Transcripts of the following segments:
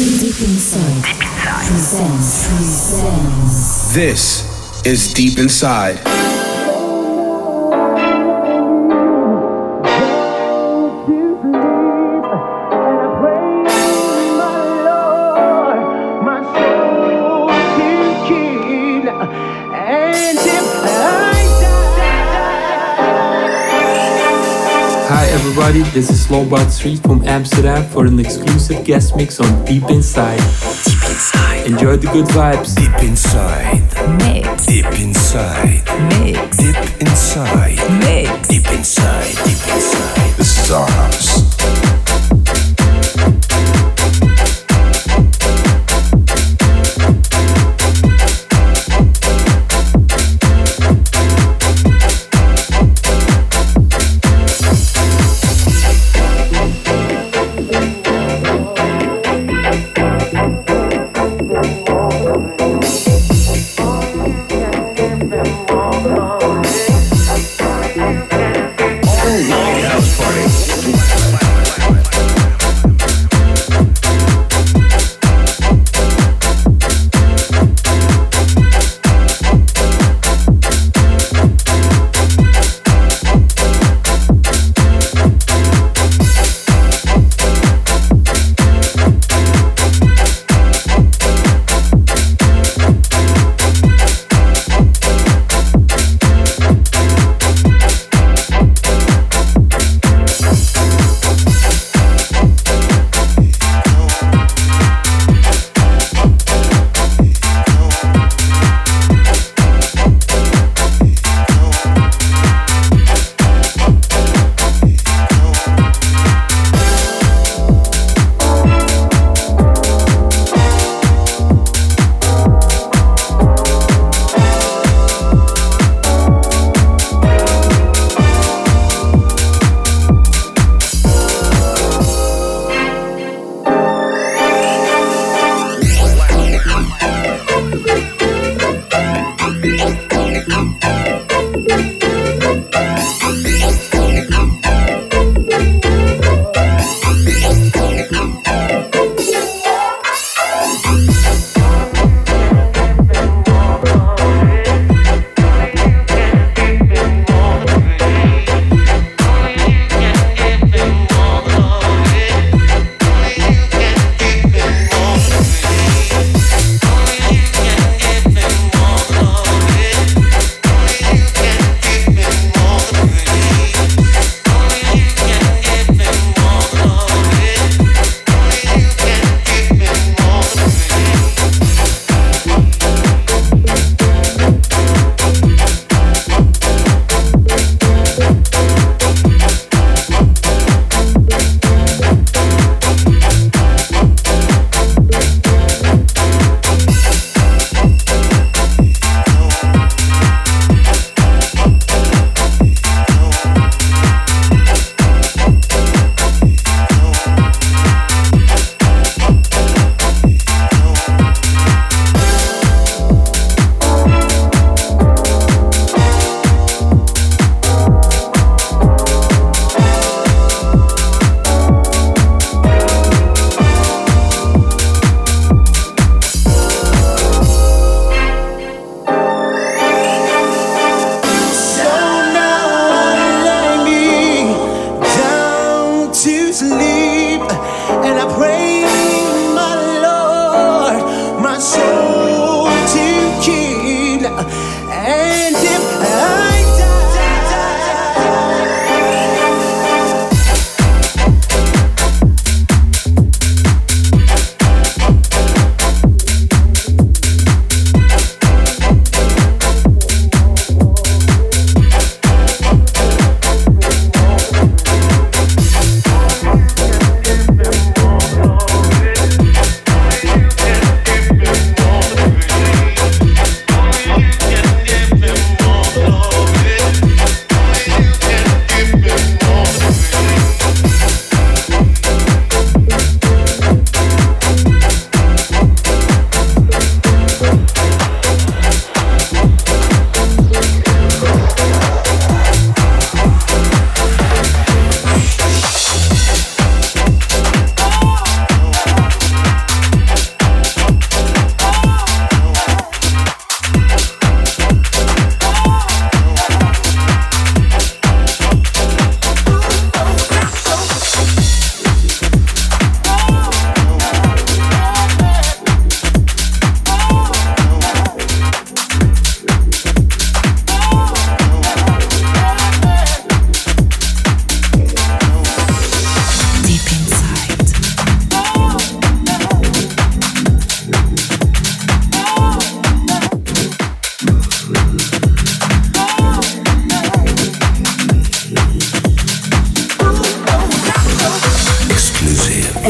Deep Inside. Deep Inside. Presents. Presents. This is Deep Inside. Everybody, this is Lombard Street from Amsterdam for an exclusive guest mix on Deep Inside. Deep Inside. Enjoy the good vibes. Deep Inside. Mix. Deep Inside. Mix. Deep Inside. Mix. Deep Inside. Deep Inside. This is our house.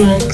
good.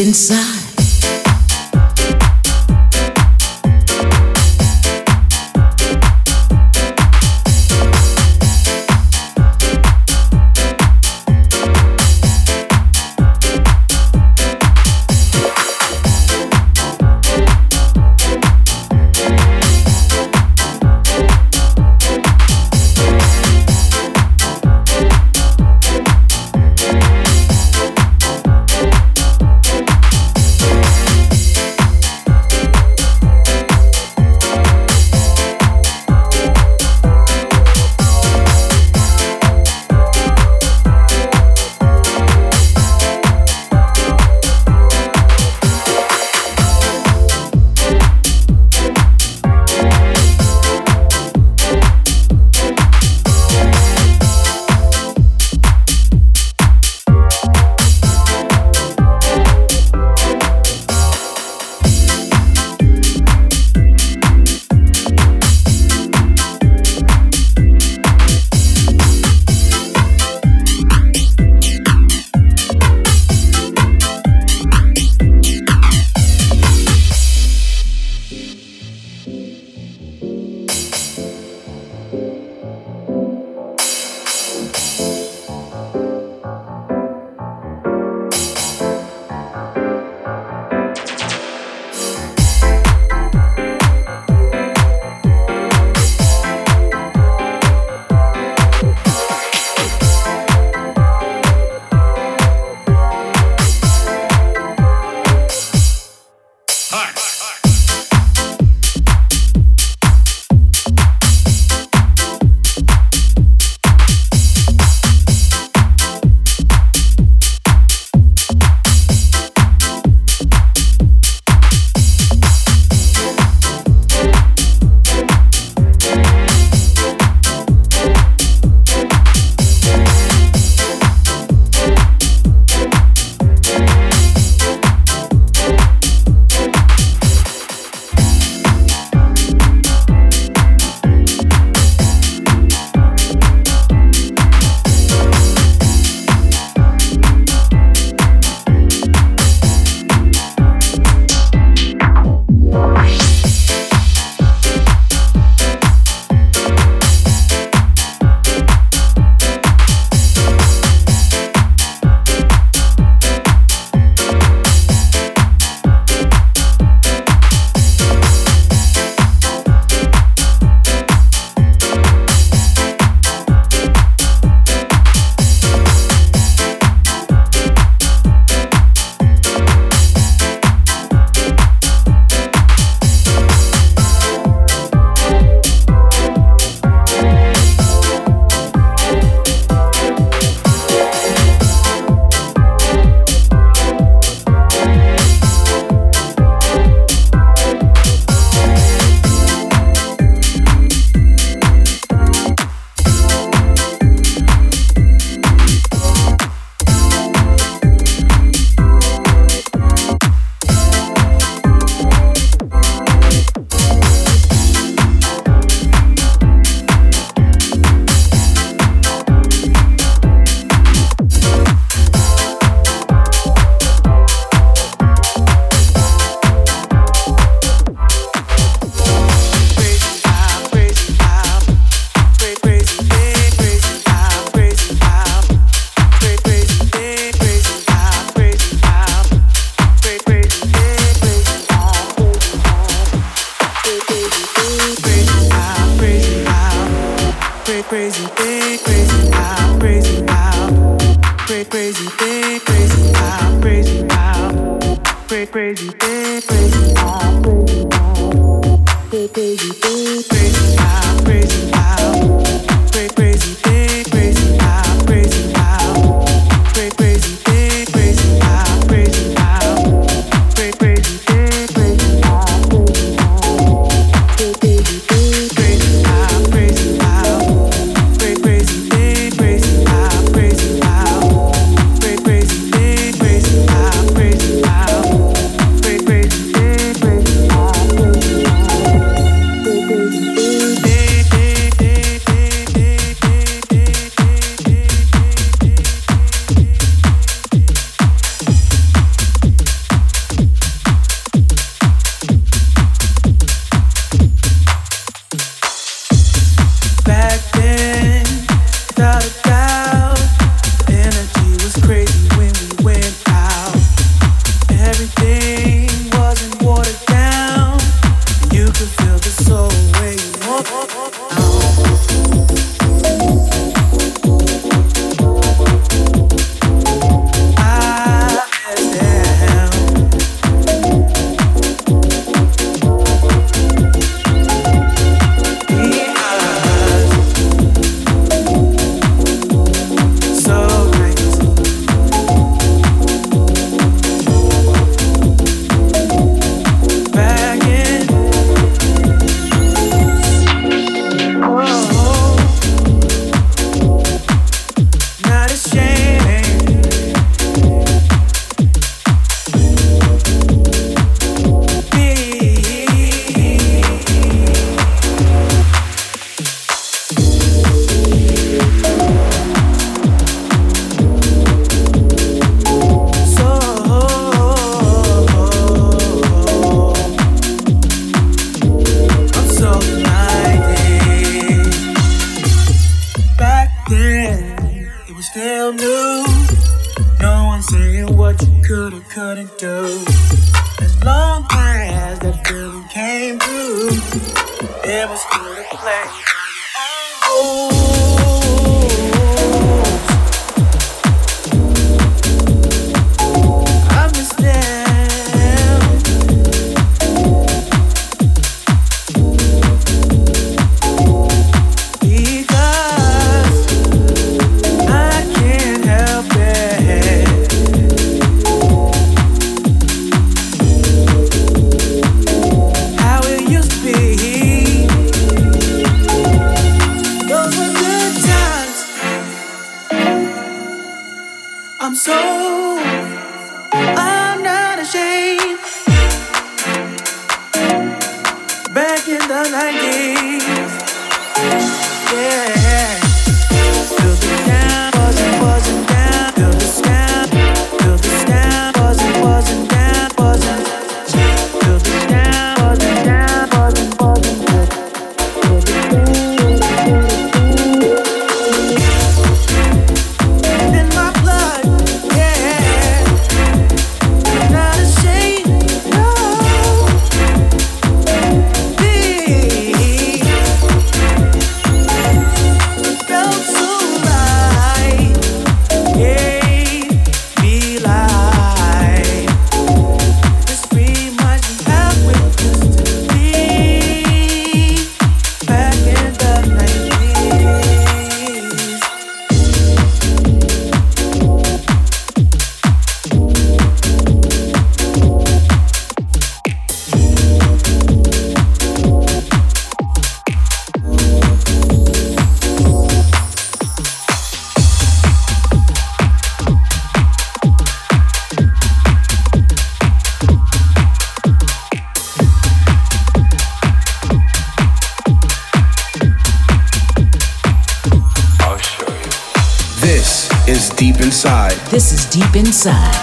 inside. Dançar.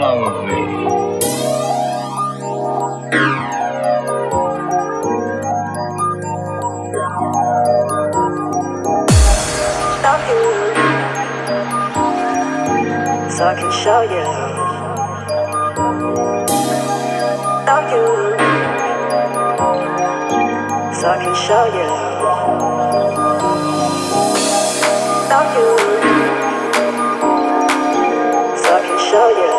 follow me. Love you. So I can show you. Love you. So I can show you. Love you. So I can show you.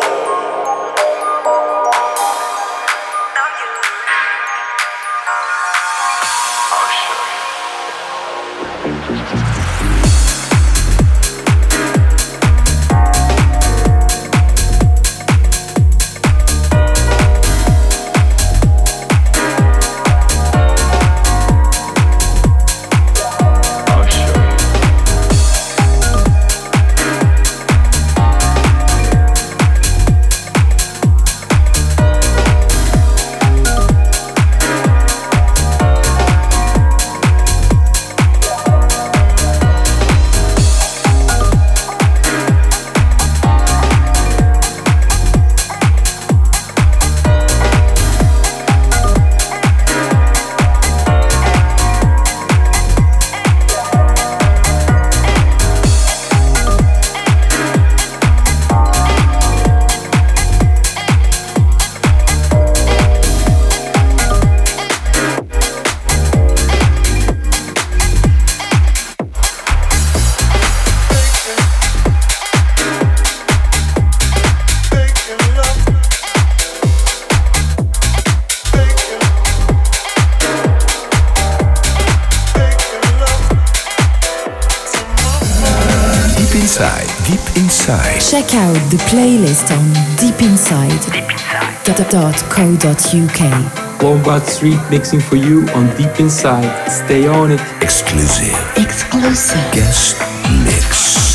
Inside, deep inside. Check out the playlist on deepinside.co.uk. Lombard Street mixing for you on Deep Inside. Stay on it. Exclusive Exclusive. guest mix.